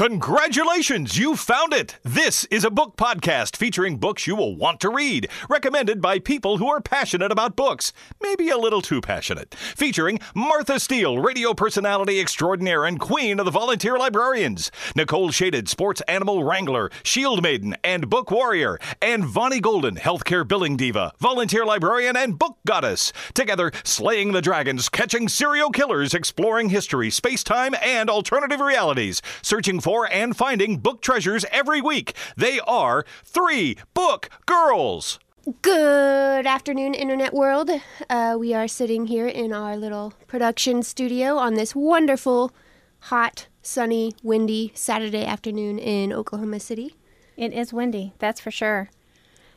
Congratulations, you found it! This is a book podcast featuring books you will want to read, recommended by people who are passionate about books, maybe a little too passionate. Featuring Martha Steele, radio personality extraordinaire and queen of the volunteer librarians, Nicole Shaded, sports animal wrangler, shield maiden, and book warrior, and Vonnie Golden, healthcare billing diva, volunteer librarian, and book goddess. Together, slaying the dragons, catching serial killers, exploring history, space time, and alternative realities, searching for and finding book treasures every week. They are Three Book Girls. Good afternoon, Internet world. Uh, we are sitting here in our little production studio on this wonderful, hot, sunny, windy Saturday afternoon in Oklahoma City. It is windy, that's for sure.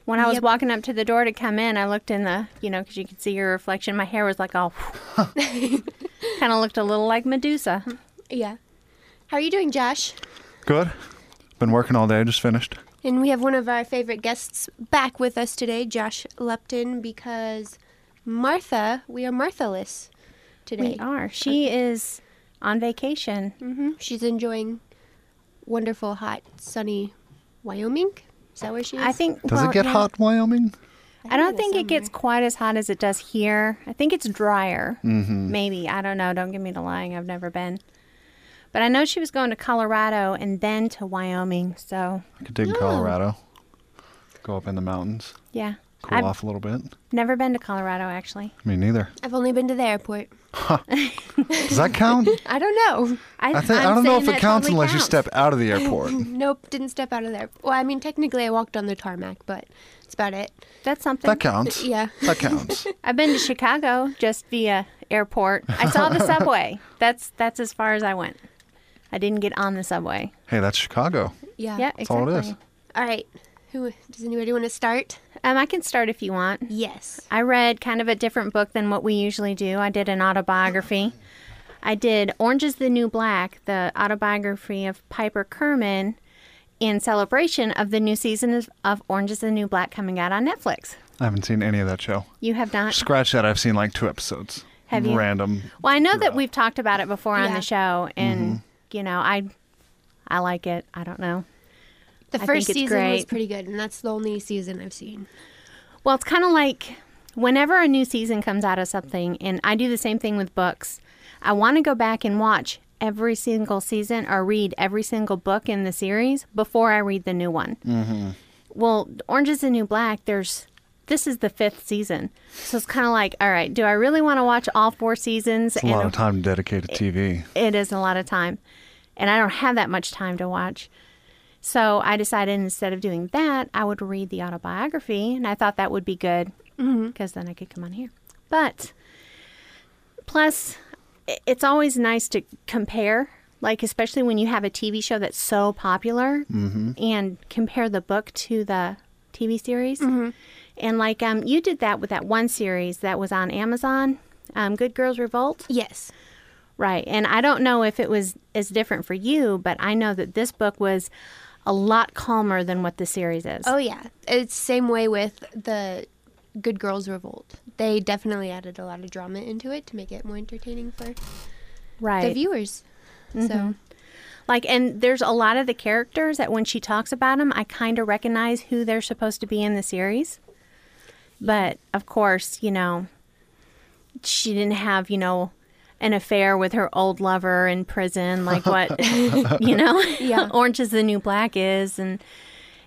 When I was Yep. walking up to the door to come in, I looked in the, you know, because you could see your reflection. My hair was like all, kind of looked a little like Medusa. Yeah. How are you doing, Josh? Good. Been working all day, just finished. And we have one of our favorite guests back with us today, Josh Lupton, because Martha, we are Marthaless today. We are. She is on vacation. Mm-hmm. She's enjoying wonderful, hot, sunny Wyoming. Is that where she is? I think. Does well, it get yeah. hot in Wyoming? I don't think it gets quite as hot as it does here. I think it's drier. Mm-hmm. Maybe. I don't know. Don't give me the lying. I've never been. But I know she was going to Colorado and then to Wyoming. So, I could dig in oh. Colorado. Go up in the mountains, yeah. cool I've off a little bit. never been to Colorado, actually. Me neither. I've only been to the airport. Does that count? I don't know. I think I don't know if it counts totally unless you step out of the airport. Nope, didn't step out of there. Well, I mean, technically, I walked on the tarmac, but that's about it. That's something. that counts. Yeah. That counts. I've been to Chicago just via airport. I saw the subway. That's that's as far as I went. I didn't get on the subway. hey, that's Chicago. Yeah. Yeah, That's all exactly. it is. All right. Who does anybody want to start? Um, I can start if you want. Yes. I read kind of a different book than what we usually do. I did an autobiography. I did Orange is the New Black, the autobiography of Piper Kerman, in celebration of the new season of, of Orange is the New Black coming out on Netflix. I haven't seen any of that show. You have not? Scratch that. I've seen like two episodes. Have you? Random. Well, I know that we've talked about it before on Yeah. the show, and you know, I, I like it. I don't know. The I first think it's season was pretty good, and that's the only season I've seen. Well, it's kind of like whenever a new season comes out of something, and I do the same thing with books, I want to go back and watch every single season or read every single book in the series before I read the new one. Mm-hmm. Well, Orange is the New Black, there's this is the fifth season. So it's kind of like, all right, do I really want to watch all four seasons? It's a lot of time dedicated to TV. it is a lot of time and i don't have that much time to watch. So i decided instead of doing that i would read the autobiography and i thought that would be good because then i could come on here. But plus it's always nice to compare like especially when you have a tv show that's so popular and compare the book to the tv series. And like um, you did that with that one series that was on amazon um, good girls revolt? Yes. Right. And I don't know if it was as different for you, but I know that this book was a lot calmer than what the series is. Oh yeah. It's same way with the Good Girls Revolt. They definitely added a lot of drama into it to make it more entertaining for right. the viewers. So mm-hmm. Like, and there's a lot of the characters that when she talks about them, I kind of recognize who they're supposed to be in the series. But of course, you know, she didn't have, you know, an affair with her old lover in prison, like what, you know, Yeah. Orange is the New Black is. And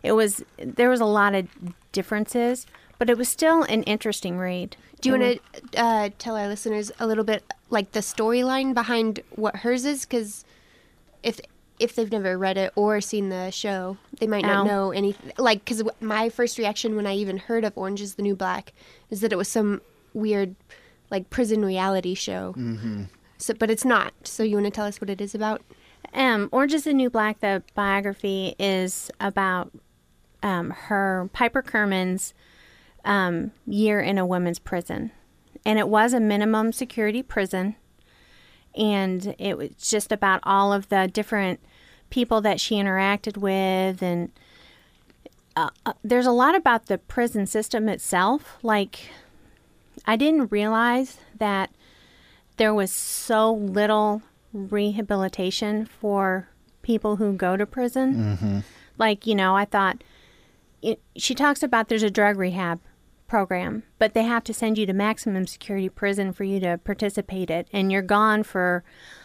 it was, there was a lot of differences, but it was still an interesting read. do you want to uh, tell our listeners a little bit like the storyline behind what hers is? Because if if they've never read it or seen the show, they might not Ow. know anything. Like, because my first reaction when I even heard of Orange is the New Black is that it was some weird, like, prison reality show. Mm-hmm. So, but it's not. So, you want to tell us what it is about? Um, Orange is the New Black, the biography is about um, her, Piper Kerman's um, year in a women's prison. And it was a minimum security prison. And it was just about all of the different people that she interacted with. And uh, uh, there's a lot about the prison system itself. Like, I didn't realize that there was so little rehabilitation for people who go to prison. Mm-hmm. Like, you know, I thought it, she talks about there's a drug rehab program, but they have to send you to maximum security prison for you to participate it, and you're gone for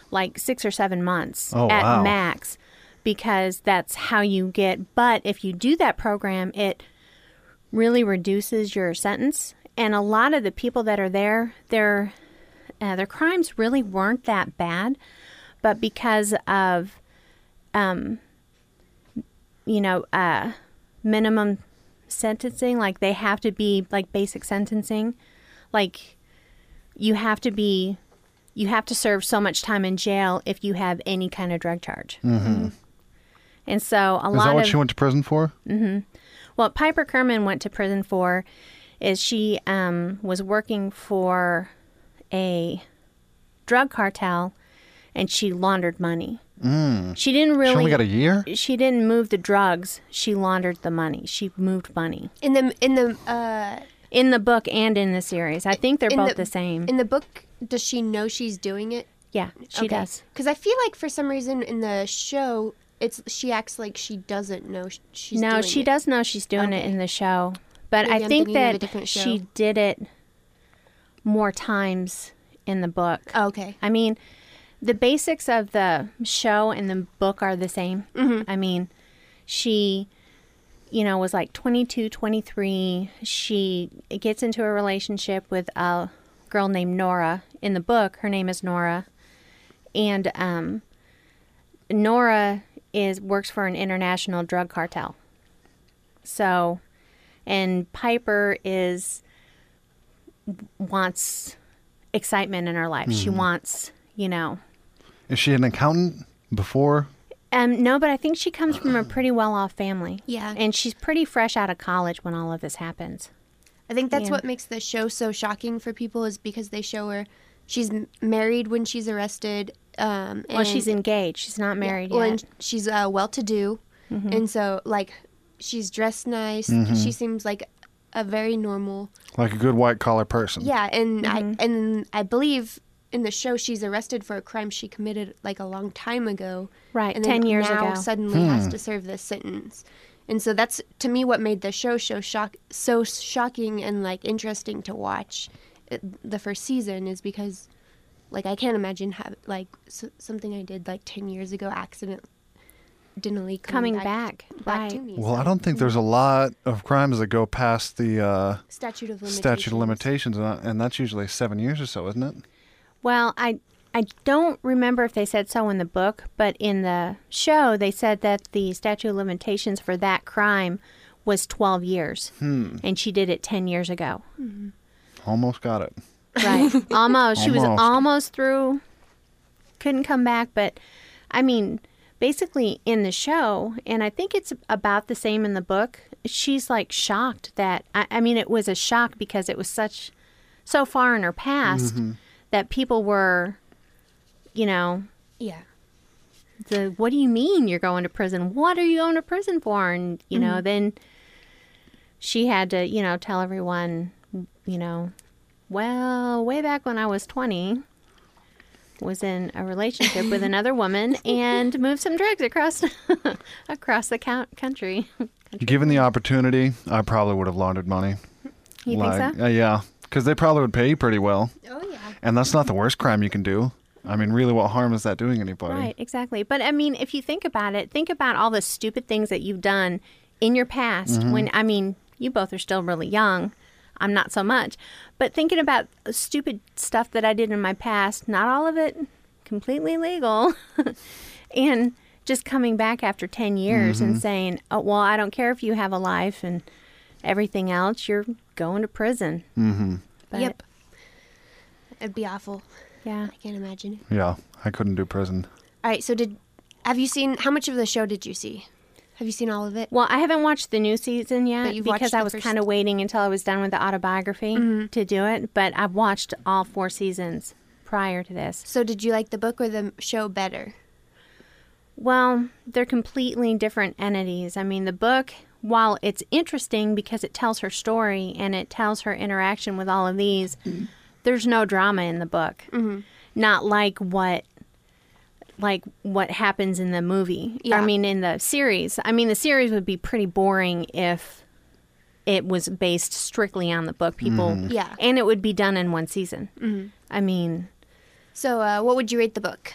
like six or seven months Oh, at wow. max because that's how you get. But if you do that program, it really reduces your sentence. And a lot of the people that are there, their uh, their crimes really weren't that bad, but because of, um, you know, uh, minimum sentencing, like they have to be like basic sentencing, like you have to be, you have to serve so much time in jail if you have any kind of drug charge. Mm-hmm. And so a Is lot that what of she went to prison for? Well, Piper Kerman went to prison for is she um, was working for a drug cartel and she laundered money. Mm. She didn't really. She really. only got a year? she didn't move the drugs. She laundered the money. She moved money In the in the uh, in the book and in the series. I think they're both the, same. In the book, does she know she's doing it? yeah, she does. Because I feel like for some reason in the show, it's she acts like she doesn't know she's no, doing she it. does know she's doing it in the show, but Maybe I I'm think thinking of a that she did it more times in the book. Oh, okay. I mean, the basics of the show and the book are the same. Mm-hmm. I mean, she, you know, was like 22, 23. She gets into a relationship with a girl named Nora. In the book, her name is Nora. And um, Nora is works for an international drug cartel. So, and Piper is wants excitement in her life. She wants, you know, Is she an accountant before? um, no, but I think she comes from a pretty well off family. Yeah. And she's pretty fresh out of college when all of this happens. I think that's Yeah. what makes the show so shocking for people is because they show her she's married when she's arrested. Um, Well, she's engaged. She's not married well, yet. and she's uh, well to do, Mm-hmm. and so like she's dressed nice. She mm-hmm. seems like a very normal. Like a good white collar person. Yeah, and Mm-hmm. I and I believe in the show she's arrested for a crime she committed like a long time ago. Right, and 10 years now ago. suddenly has hmm. to serve this sentence. And so that's to me what made the show so shock so shocking and like interesting to watch. It, the first season is because like I can't imagine how like s something I did like 10 years ago accidentally coming, Coming back, back, back to me. Well, so- I don't think there's a lot of crimes that go past the uh, statute of limitations. statute of limitations, and, uh, and that's usually seven years or so, isn't it? Well, I I don't remember if they said so in the book, but in the show they said that the statute of limitations for that crime was 12 years. Hmm. And she did it 10 years ago. Mm-hmm. Almost got it. Right. almost. She was Almost. almost through. Couldn't come back, but I mean, basically in the show, and I think it's about the same in the book. She's like shocked that I, I mean, it was a shock because it was such so far in her past mm-hmm. that people were, you know, Yeah. the what do you mean you're going to prison? What are you going to prison for? And you know, mm-hmm. then she had to, you know, tell everyone, you know, well, way back when I was 20, was in a relationship with another woman and moved some drugs across across the count- country. Given the opportunity, I probably would have laundered money. You like, think so? Uh, yeah, because they probably would pay you pretty well, Oh yeah. and that's not the worst crime you can do. I mean, really, what harm is that doing anybody? Right, exactly. But I mean, if you think about it, think about all the stupid things that you've done in your past. When I mean, you both are still really young. I'm not so much. But thinking about stupid stuff that I did in my past, not all of it completely legal. and just coming back after 10 years and saying, "Oh, well, I don't care if you have a life and everything else, you're going to prison." Mhm. yep. It'd be awful. Yeah. I can't imagine. Yeah, I couldn't do prison. All right. So did have you seen how much of the show did you see? Have you seen all of it? Well, I haven't watched the new season yet because I was first- Mm-hmm. kind of waiting until I was done with the autobiography to do it. But I've watched all four seasons prior to this. So did you like the book or the show better? Well, they're completely different entities. I mean, the book, while it's interesting because it tells her story and it tells her interaction with all of these, there's no drama in the book. Not like what like what happens in the movie. Yeah. I mean, in the series. I mean, the series would be pretty boring if it was based strictly on the book. People, mm-hmm. Yeah. and it would be done in one season. Mm-hmm. I mean, So, uh, what would you rate the book?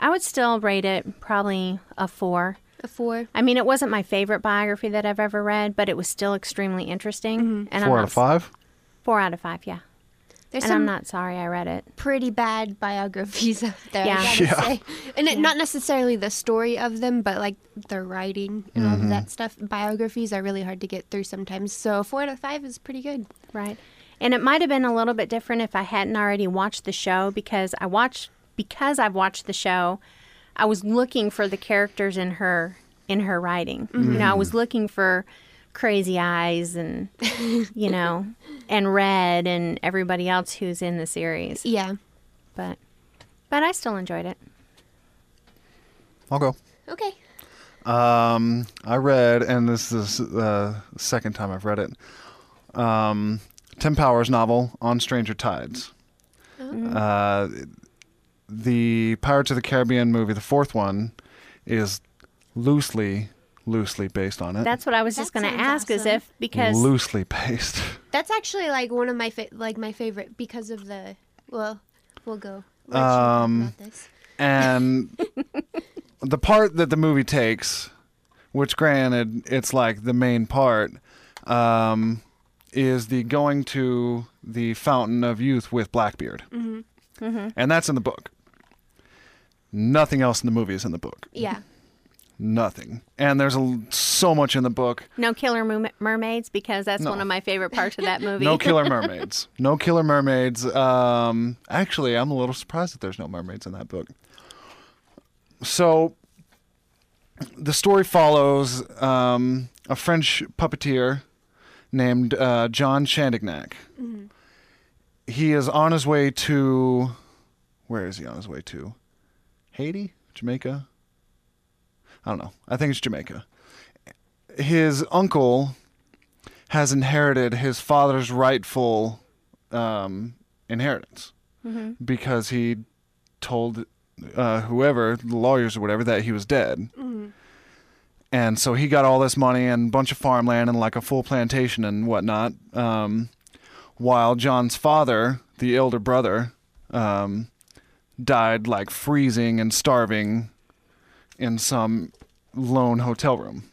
I would still rate it probably a four. A four. I mean, it wasn't my favorite biography that I've ever read, but it was still extremely interesting. Mm-hmm. And Four I'm out of five. Four out of five, yeah. There's and some I'm not sorry I read it. pretty bad biographies out there. Yeah. I gotta Yeah. say, and it, not necessarily the story of them, but like the writing and all of mm-hmm. that stuff. Biographies are really hard to get through sometimes. So four out of five is pretty good. Right. And it might have been a little bit different if I hadn't already watched the show because I watched because I've watched the show, I was looking for the characters in her in her writing. You know, I was mm-hmm. looking for crazy eyes and you know, and red and everybody else who's in the series. Yeah. But but I still enjoyed it. I'll go. Okay. Um, I read, and this is the second time I've read it. Um, Tim Powers' novel on Stranger Tides. Uh, the Pirates of the Caribbean movie, the fourth one, is loosely, loosely based on it. That's what I was just going to ask as awesome. if because loosely based. That's actually like one of my fa- like my favorite because of the well, we'll go. Let you talk Um, this. and the part that the movie takes, which granted it's like the main part, um, is the going to the fountain of youth with Blackbeard, Mhm. Mhm. and that's in the book. Nothing else in the movie is in the book. Yeah. Nothing, and there's a, so much in the book. no killer mermaids because that's No. one of my favorite parts of that movie. No killer mermaids. no killer mermaids. Um, actually, I'm a little surprised that there's no mermaids in that book. So, the story follows um, a French puppeteer named uh, John Chandagnac. He is on his way to. Where is he on his way to? Haiti? Jamaica? I don't know. I think it's Jamaica. His uncle has inherited his father's rightful um, inheritance because he told uh, whoever, the lawyers or whatever, that he was dead. And so he got all this money and a bunch of farmland and like a full plantation and whatnot. Um, while John's father, the elder brother, um, died like freezing and starving in some lone hotel room.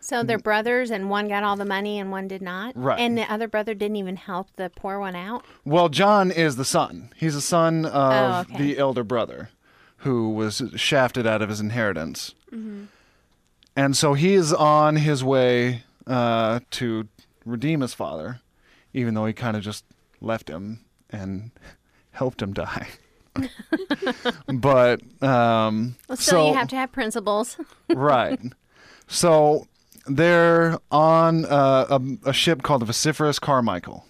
So they're brothers, and one got all the money and one did not. Right. And the other brother didn't even help the poor one out. Well, John is the son. He's the son of Oh, okay. the elder brother who was shafted out of his inheritance. And so he is on his way uh, to redeem his father, even though he kind of just left him and helped him die. but um, Well, still, so you have to have principles. right. So they're on uh, a, a ship called the Vociferous Carmichael,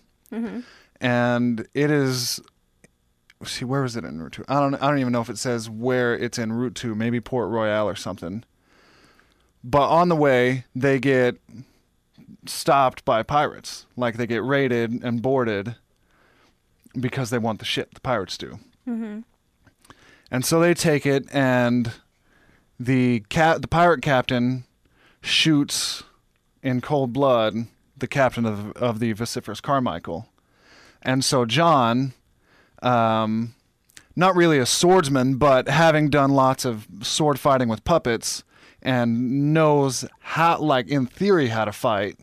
and it is. See, where was it en route to? I don't. I don't even know if it says where it's en route to. Maybe Port Royal or something. But on the way, they get stopped by pirates. Like they get raided and boarded because they want the ship. The pirates do. And so they take it, and the cap, the pirate captain, shoots in cold blood the captain of of the vociferous Carmichael, and so John, um, not really a swordsman, but having done lots of sword fighting with puppets and knows how, like in theory, how to fight.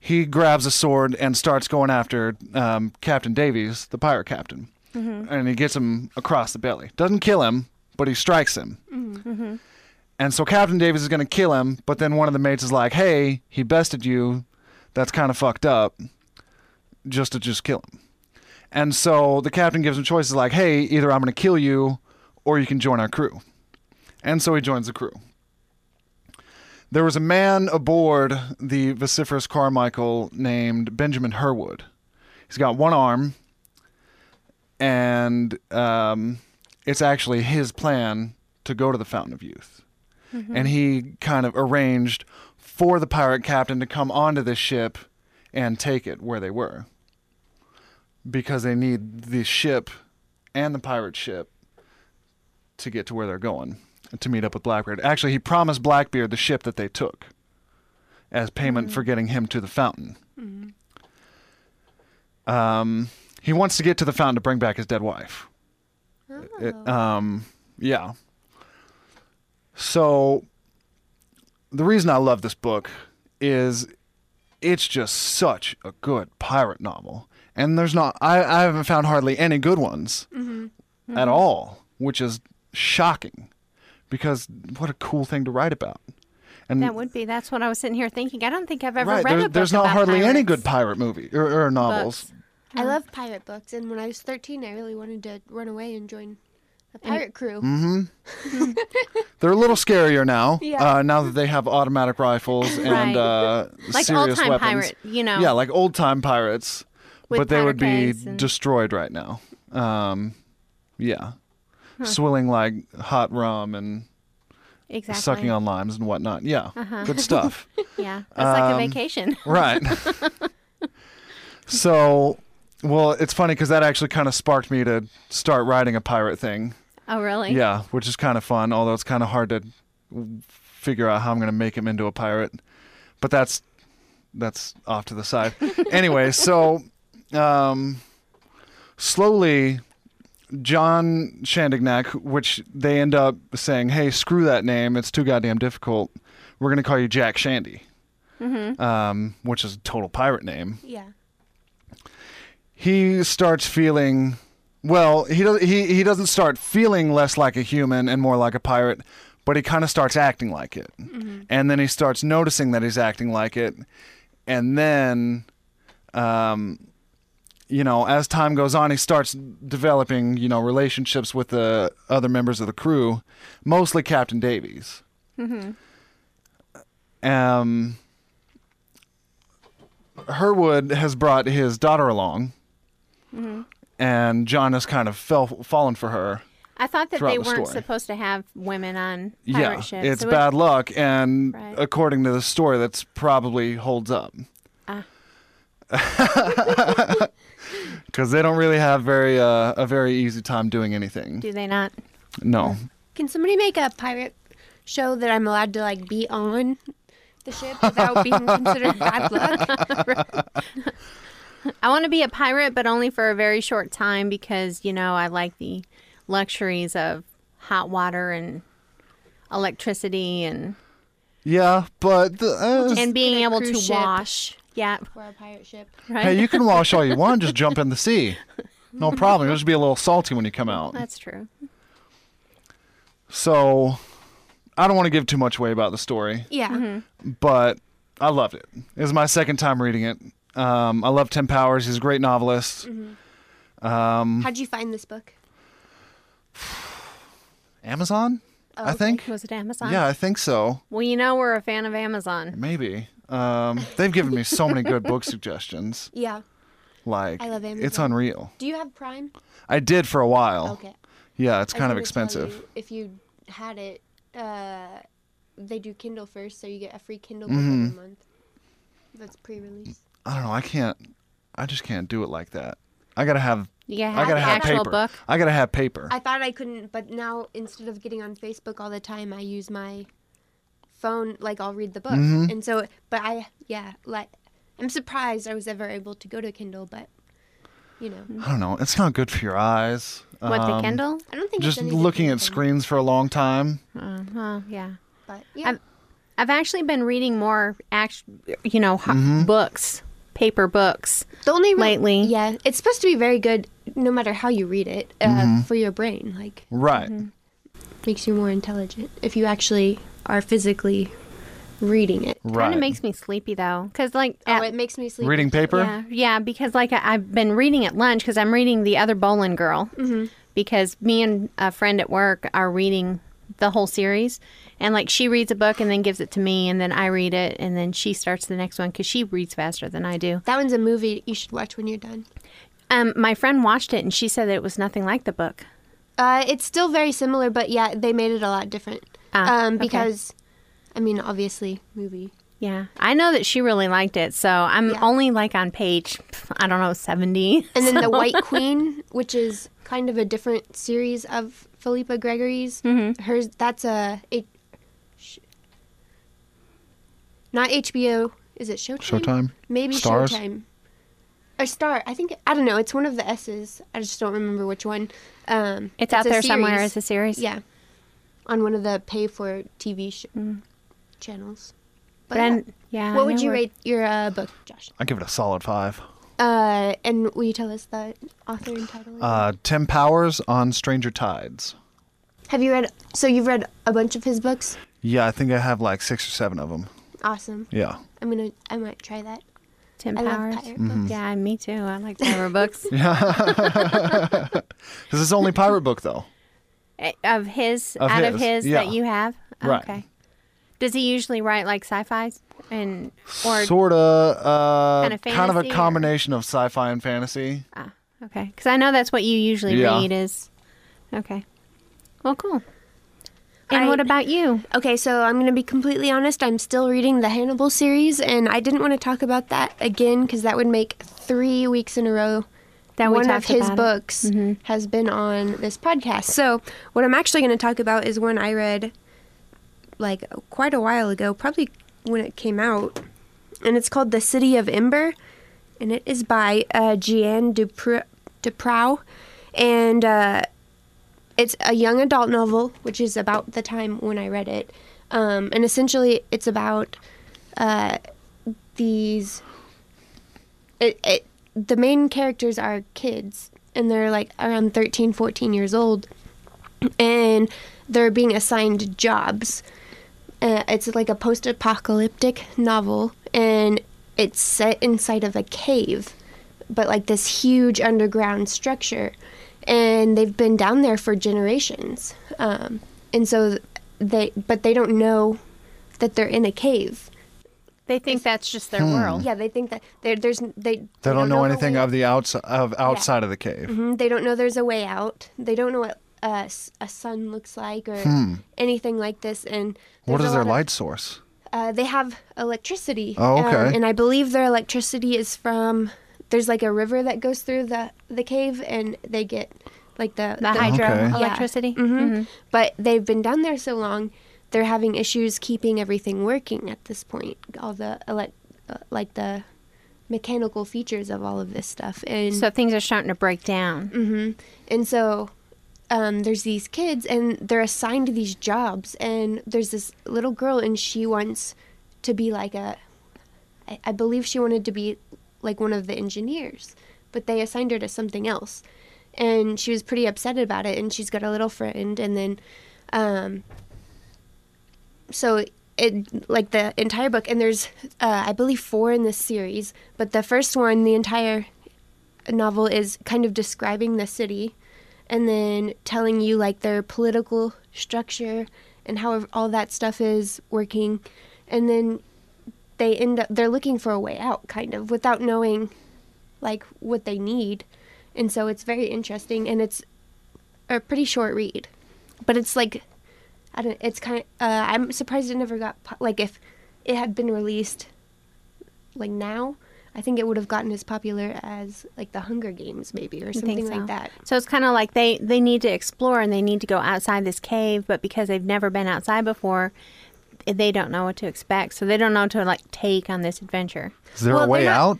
He grabs a sword and starts going after um, Captain Davies, the pirate captain, Mm-hmm. and he gets him across the belly. Doesn't kill him, but he strikes him. Mm-hmm. Mm-hmm. And so Captain Davies is going to kill him, but then one of the mates is like, "Hey, he bested you. That's kind of fucked up. Just to just kill him." And so the captain gives him choices like, "Hey, either I'm going to kill you, or you can join our crew." And so he joins the crew. There was a man aboard the vociferous Carmichael named Benjamin Hurwood. He's got one arm, and um, it's actually his plan to go to the Fountain of Youth. And he kind of arranged for the pirate captain to come onto this ship and take it where they were. Because they need the ship and the pirate ship to get to where they're going to meet up with Blackbeard. Actually, he promised Blackbeard the ship that they took as payment for getting him to the fountain. Um, he wants to get to the fountain to bring back his dead wife. Oh. It- um, yeah. So the reason I love this book is it's just such a good pirate novel. And there's not I, I haven't found hardly any good ones mm-hmm. at mm-hmm. all, which is shocking. Because what a cool thing to write about. And That would be. That's what I was sitting here thinking. I don't think I've ever right, read there- a book there's not about hardly any good pirate movie or, or novels. Books. I love pirate books, and when I was 13, I really wanted to run away and join a pirate crew. Mm-hmm. They're a little scarier now. Yeah. Uh, now that they have automatic rifles and Right. uh, Like serious old-time weapons. pirate, you know. Yeah, like old time pirates, With but they would be kegs and- destroyed right now. Um, yeah, swilling like hot rum and Exactly. Uh-huh. sucking on limes and whatnot. Yeah, good stuff. Yeah, that's like a Um, vacation. right. so, well, it's funny because that actually kind of sparked me to start writing a pirate thing. Oh, really? Yeah, which is kind of fun, although it's kind of hard to figure out how I'm going to make him into a pirate. But that's that's off to the side. anyway, so um, slowly John Chandagnac, which they end up saying, "Hey, screw that name. It's too goddamn difficult. We're going to call you Jack Shandy." Um, which is a total pirate name Yeah. He starts feeling well he does he, he doesn't start feeling less like a human and more like a pirate but he kind of starts acting like it. And then he starts noticing that he's acting like it. And then um you know as time goes on he starts developing you know relationships with the other members of the crew mostly captain davies. Um Hurwood has brought his daughter along, and John has kind of fell fallen for her. I thought that they the weren't story. supposed to have women on pirate yeah, ships. it's It was- bad luck, and Right. according to the story, that's probably holds up. Ah. Because they don't really have very uh, a very easy time doing anything. Do they not? No, Can somebody make a pirate show that I'm allowed to like be on the ship without being considered bad luck? I want to be a pirate, but only for a very short time because you know I like the luxuries of hot water and electricity and yeah, but the, uh, and being able to ship. wash. Yeah, For a pirate ship. right. hey, you can wash all you want, just jump in the sea. No problem. You'll just be a little salty when you come out. That's true. So, I don't want to give too much away about the story. Yeah. Mm-hmm. but I loved it. It was my second time reading it. Um, I love Tim Powers. He's a great novelist. Mm-hmm. Um, How'd you find this book? Amazon, Oh, I okay. think. Was it Amazon? Yeah, I think so. Well, you know we're a fan of Amazon. Maybe. Um, they've given me so many good book suggestions. Yeah. Like, I love it's unreal. Do you have Prime? I did for a while. Okay. Yeah, it's kind of expensive. you, if you had it, uh, they do Kindle first, so you get a free Kindle book Mm-hmm. every month. That's pre-release. I don't know. I can't. I just can't do it like that. I gotta have. You gotta I gotta the have actual paper. book. I gotta have paper. I thought I couldn't, but now instead of getting on Facebook all the time, I use my phone. Like I'll read the book, Mm-hmm. and so. But I, yeah, like I'm surprised I was ever able to go to Kindle, but you know, I don't know. It's not good for your eyes. What the Um, Kindle? I don't think Just it's looking at screens for a long time. Uh, oh, yeah. But yeah, I've- I've actually been reading more, act, you know, ho- Mm-hmm. books, paper books. the only re- lately- yeah, it's supposed to be very good, no matter how you read it, uh, Mm-hmm. for your brain. Like Right. makes you more intelligent if you actually are physically reading it. Right. Kind of makes me sleepy though, because like Oh, at- it makes me sleep. Reading paper? Yeah, yeah, because like I, I've been reading at lunch because I'm reading the other Boleyn Girl Mm-hmm. because me and a friend at work are reading the whole series, and like she reads a book and then gives it to me, and then I read it, and then she starts the next one because she reads faster than I do. That one's a movie you should watch when you're done. Um, my friend watched it and she said that it was nothing like the book. Uh, it's still very similar, but yeah, they made it a lot different. Ah, um, okay. because, I mean, obviously, movie Yeah, I know that she really liked it, so I'm Yeah. only like on page, I don't know, 70. And then the White Queen, which is kind of a different series of Philippa Gregory's. Mm-hmm. Hers that's a it, sh- not HBO. Is it Showtime? Showtime? Maybe Stars? Showtime. Or Star. I think I don't know. It's one of the S's. I just don't remember which one. Um, It's out a there somewhere as a series. Yeah, on one of the pay for TV sh- channels. But yeah. I'm- yeah. I what would you rate your uh, book, Josh? I give it a solid five. Uh, and will you tell us the author and title? Uh, Tim Powers on Stranger Tides. Have you read? So you've read a bunch of his books. Yeah, I think I have like six or seven of them. Awesome. Yeah. I'm gonna. I might try that. Tim I love Powers. pirate Mm-hmm. books. Yeah, me too. I like pirate books. yeah. This is only pirate book, though. Eh, Of his, Of out of his, his yeah. that you have? Right. Okay. Does he usually write like sci-fis and or Sort of, uh, Kinda kind of a fantasy or- combination of sci-fi and fantasy. ah, okay? Because I know that's what you usually Yeah. read is okay. Well, cool. And I- what about you? Okay, so I'm gonna be completely honest. I'm still reading the Hannibal series, and I didn't want to talk about that again because that would make three weeks in a row. That we one of his about it. books has been on this podcast. So what I'm actually going to talk about is one I read like quite a while ago, probably when it came out, and it's called The City of Ember, and it is by uh, Jeanne Dupr- DuPrau, and uh, it's a young adult novel, which is about the time when I read it, um, and essentially it's about uh, these. It, it the main characters are kids, and they're like around 13, 14 years old, and they're being assigned jobs. Uh, it's like a post-apocalyptic novel, and it's set inside of a cave, but like this huge underground structure, and they've been down there for generations, um, and so they, but they don't know that they're in a cave. They think that's just their Hmm. world. Yeah, they think that there, there's they. They don't know the anything of the outside of outside of the cave. Mhm, They don't know there's a way out. They don't know what uh, s- a sun looks like or anything like this. And Hmm. What there's is a their lot of- light source? Uh, they have electricity. Oh, um, and I believe their electricity is from. There's like a river that goes through the the cave, and they get like the The hydro Okay. Yeah. electricity. hmm Mhm. But they've been down there so long, they're having issues keeping everything working at this point. All the elect, uh, like the mechanical features of all of this stuff, and So things are starting to break down. hmm And so um, there's these kids, and they're assigned these jobs. And there's this little girl, and she wants to be like a. I, I believe she wanted to be like one of the engineers, but they assigned her to something else. And she was pretty upset about it. And she's got a little friend, and then. Um, so it like the entire book and there's uh, i believe four in this series but the first one the entire novel is kind of describing the city and then telling you like their political structure and how all that stuff is working. And then they end up they're looking for a way out kind of without knowing like what they need. And so it's very interesting and it's a pretty short read. But it's like i don't it's kind of uh, i'm surprised it never got like if it had been released like now I think it would have gotten as popular as like the Hunger Games, maybe, or something so. like that. So it's kind of like they they need to explore and they need to go outside this cave, but because they've never been outside before, they don't know what to expect. So they don't know to like take on this adventure. Is there Well, a way not- out?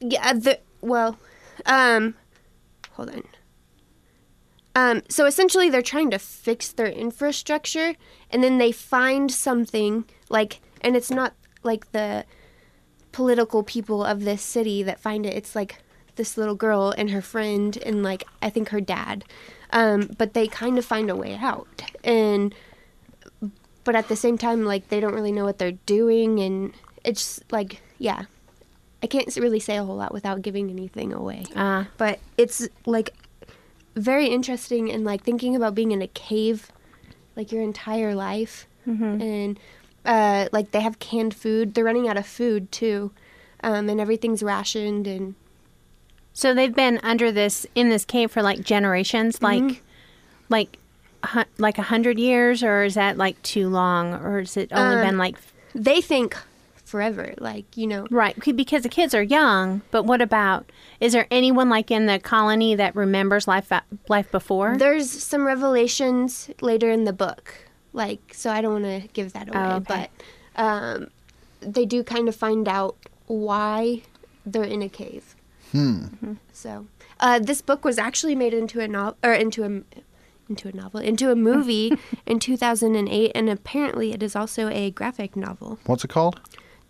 Yeah. The well, um, hold on. Um, so essentially, they're trying to fix their infrastructure, and then they find something like, and it's not like the political people of this city that find it. It's like this little girl and her friend, and like I think her dad. Um, but they kind of find a way out, and but at the same time, like they don't really know what they're doing, and it's like, yeah, I can't really say a whole lot without giving anything away. Ah. But it's like very interesting and like thinking about being in a cave like your entire life. And uh, like they have canned food. They're running out of food too. Um, and everything's rationed and So they've been under this in this cave for like generations, like like hu- like a hundred years, or is that like too long, or has it only Um, been like they think forever. Like you know, Right, because the kids are young. But what about? Is there anyone like in the colony that remembers life life before? there's some revelations later in the book. Like so, I don't want to give that away, Oh, okay. but um, they do kind of find out why they're in a cave. Mm-hmm. So uh, this book was actually made into a novel or into a into a novel into a movie in 2008, and apparently it is also a graphic novel. What's it called?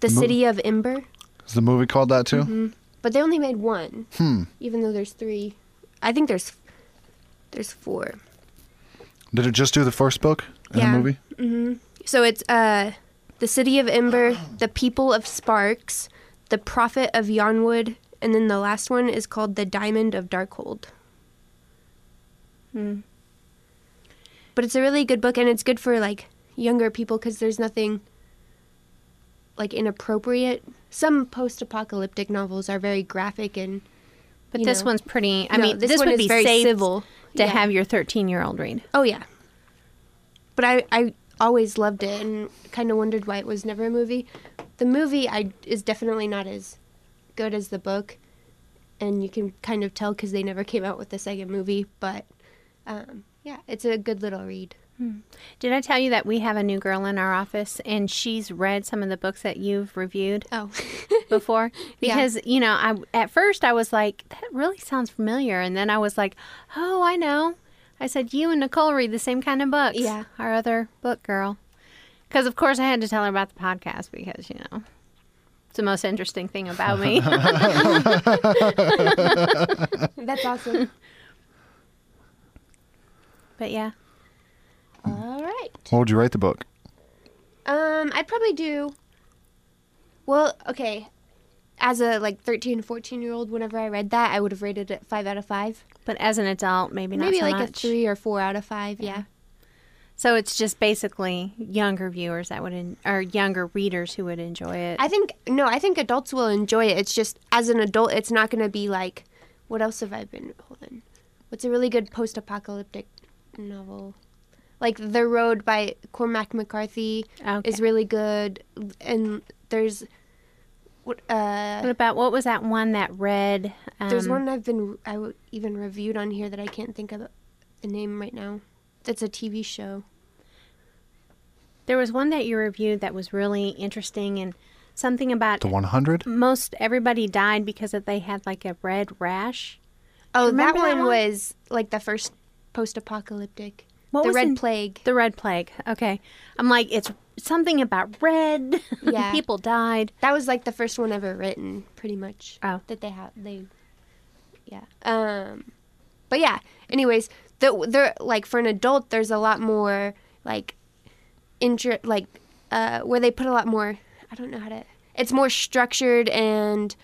The Mo- City of Ember, Is the movie called that too? Mm-hmm. but they only made one, Hmm. even though there's three. I think there's there's four. Did it just do the first book in Yeah. the movie? So it's uh, the City of Ember, the People of Sparks, the Prophet of Yonwood, and then the last one is called the Diamond of Darkhold. Hmm. But it's a really good book, and it's good for like younger people because there's nothing like inappropriate. Some post-apocalyptic novels are very graphic and. but you this know. one's pretty. I No, mean, this this, one would is be very safe civil. to Yeah. have your 13 year old read. Oh yeah. But I I always loved it and kind of wondered why it was never a movie. The movie I is definitely not as good as the book, and you can kind of tell because they never came out with the second movie. But um, yeah, it's a good little read. Did I tell you that we have a new girl in our office and she's read some of the books that you've reviewed Oh, before? Yeah. Because, you know, I at first I was like, that really sounds familiar. And then I was like, oh, I know. I said, you and Nicole read the same kind of books. Yeah. Our other book girl. Because, of course, I had to tell her about the podcast because, you know, it's the most interesting thing about me. that's awesome. but yeah. All right. What would you write the book? Um, I'd probably do. Well, okay. As a like 13, 14 year old, whenever I read that, I would have rated it five out of five. But as an adult, maybe not Maybe so like a three or four out of five. Yeah. So it's just basically younger viewers that would, en- or younger readers who would enjoy it. I think no, I think adults will enjoy it. It's just as an adult, it's not going to be like. What else have I been? Hold on. What's a really good post-apocalyptic novel? Like The Road by Cormac McCarthy Okay. is really good, and there's what uh What about what was that one that read? Um, there's one I've been I w- even reviewed on here that I can't think of the name right now. That's a TV show. There was one that you reviewed that was really interesting and something about The 100? most everybody died because of they had like a red rash. Oh, that remember that one, one? was like the first post-apocalyptic. What the was Red in- Plague. The red plague. Okay, I'm like it's something about red. Yeah. people died. That was like the first one ever written, pretty much. Oh. That they have they Yeah. Um but yeah, anyways, the they're like for an adult there's a lot more like inter like uh where they put a lot more I don't know how to it's more structured and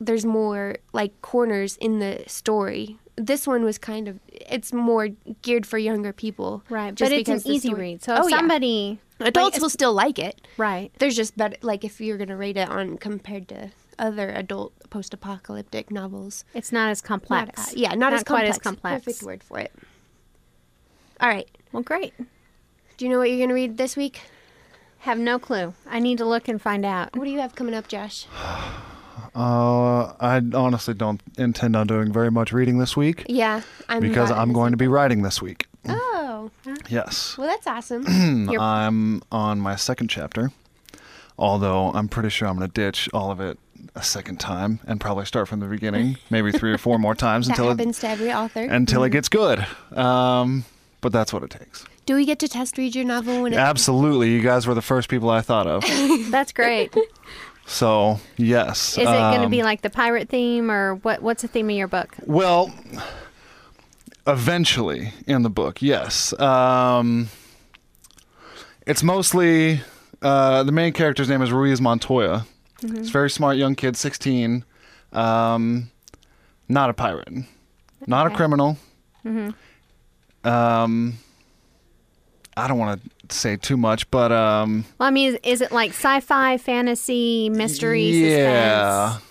there's more like corners in the story. This one was kind of it's more geared for younger people. Right, just but it's an easy story- read. So if Oh, yeah. somebody adults like, will still like it. right. There's just better, like if you're gonna rate it on compared to other adult post-apocalyptic novels. It's not as complex. Not, uh, yeah, not, as quite complex. as complex. Perfect word for it. All right. Well, great. Do you know what you're gonna read this week? Have no clue. I need to look and find out. What do you have coming up, Josh? Uh, I honestly don't intend on doing very much reading this week Yeah, I'm because I'm going to be writing this week. Oh, Yes. well, that's awesome. I'm on my second chapter, although I'm pretty sure I'm going to ditch all of it a second time and probably start from the beginning, maybe three or four more times that until it, happens to every author. until it gets good. Um, but that's what it takes. do we get to test read your novel when it? Absolutely, you guys were the first people I thought of. That's great. So yes, is it going to um, be like the pirate theme, or what? What's the theme of your book? Well, eventually in the book, yes. Um, it's mostly uh, the main character's name is Ruiz Montoya. He's a very smart young kid, 16. Um, not a pirate, not a Okay. criminal. Um, I don't want to say too much, but um, Well, I mean, is, is it like sci-fi, fantasy, mystery, yeah. suspense?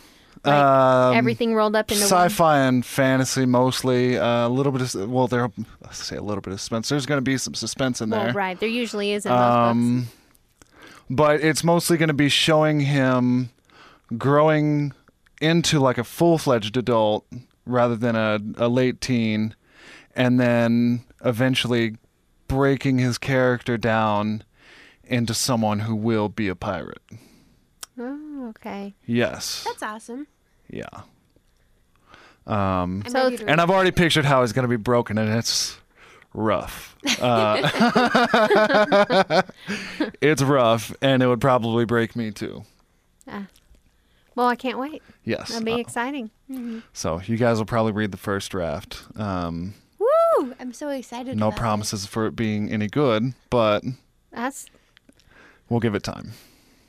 Like Um, everything rolled up into one. sci-fi and fantasy mostly. A little bit of well, there. Let's say a little bit of suspense. There's going to be some suspense in Well, there. right. There usually is in books. Um, but it's mostly going to be showing him growing into like a full-fledged adult rather than a, a late teen and then eventually breaking his character down into someone who will be a pirate. Oh, okay. yes. That's awesome. yeah. Um So and i've already pictured how he's going to be broken and it's rough. Uh, it's rough and it would probably break me too. Well, I can't wait. yes That'll be Uh, exciting. so you guys will probably read the first draft. Um Woo! I'm so excited. no promises for it being any good but That's. we'll give it time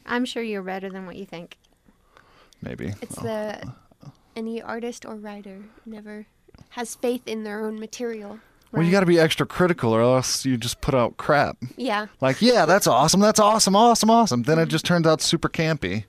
I'm sure you're better than what you think. maybe It's the any artist or writer never has faith in their own material. well you got to be extra critical or else you just put out crap Yeah. like yeah that's awesome that's awesome awesome awesome then it just turns out super campy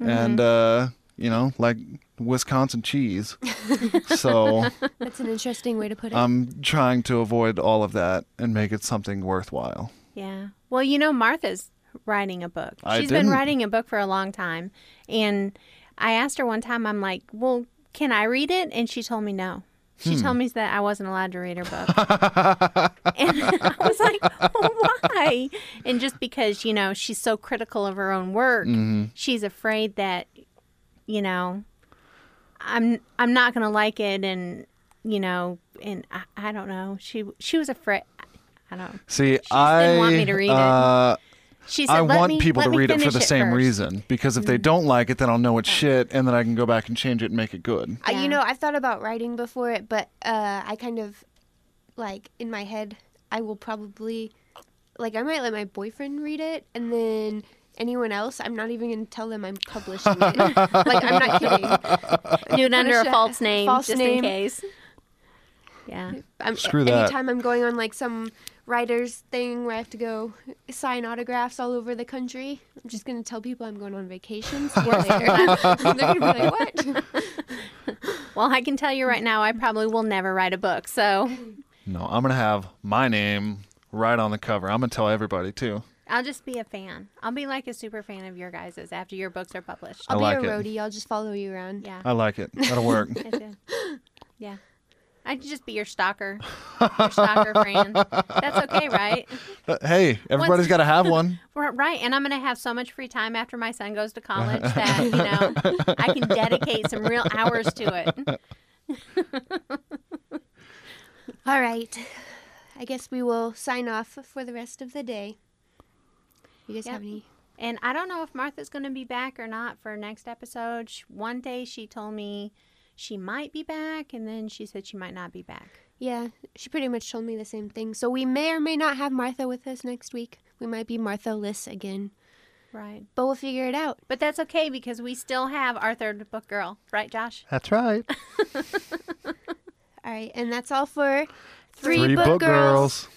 and uh you know like wisconsin cheese so That's an interesting way to put it. i'm trying to avoid all of that and make it something worthwhile Yeah. Well, you know, Martha's writing a book. I She's been didn't. writing a book for a long time. And I asked her one time, I'm like, well, can I read it? And she told me no. She Hmm. told me that I wasn't allowed to read her book. and I was like, why? And just because, you know, she's so critical of her own work, Mm-hmm. she's afraid that, you know, I'm I'm not going to like it and, you know, and I, I don't know. She she was afraid I don't see just i didn't want me to read it. uh, She said, I "Let want me- people let to read it for finish the same first." Reason because if they don't like it, then I'll know it's shit, and then I can go back and change it and make it good. Uh, you know, I've thought about writing before it, but uh, I kind of like in my head, I will probably like I might let my boyfriend read it, and then anyone else, I'm not even gonna tell them I'm publishing it. like I'm not kidding. Do it under a false name, False just name. in case. Yeah. I'm, Screw that. Anytime I'm going on like some writer's thing where I have to go sign autographs all over the country, I'm just gonna tell people I'm going on vacation. See you later. They're gonna be like, "What?" Well, I can tell you right now, I probably will never write a book. So No, I'm gonna have my name right on the cover. I'm gonna tell everybody too. I'll just be a fan. I'll be like a super fan of your guys's after your books are published. I'll I be like a it. roadie. I'll just follow you around. Yeah. I like it. That'll work. Yeah. I could just be your stalker, your stalker friend. That's okay, right? Uh, hey, everybody's got to have one. Right. And I'm going to have so much free time after my son goes to college that, you know, I can dedicate some real hours to it. All right. I guess we will sign off for the rest of the day. You guys Yep. have any? And I don't know if Martha's going to be back or not for next episode. Sh- One day she told me she might be back, and then she said she might not be back. Yeah, she pretty much told me the same thing. So we may or may not have Martha with us next week. We might be Martha Liss again, Right. but we'll figure it out. But that's okay because we still have our third book girl, right, Josh? That's right. All right, and that's all for Three book girls.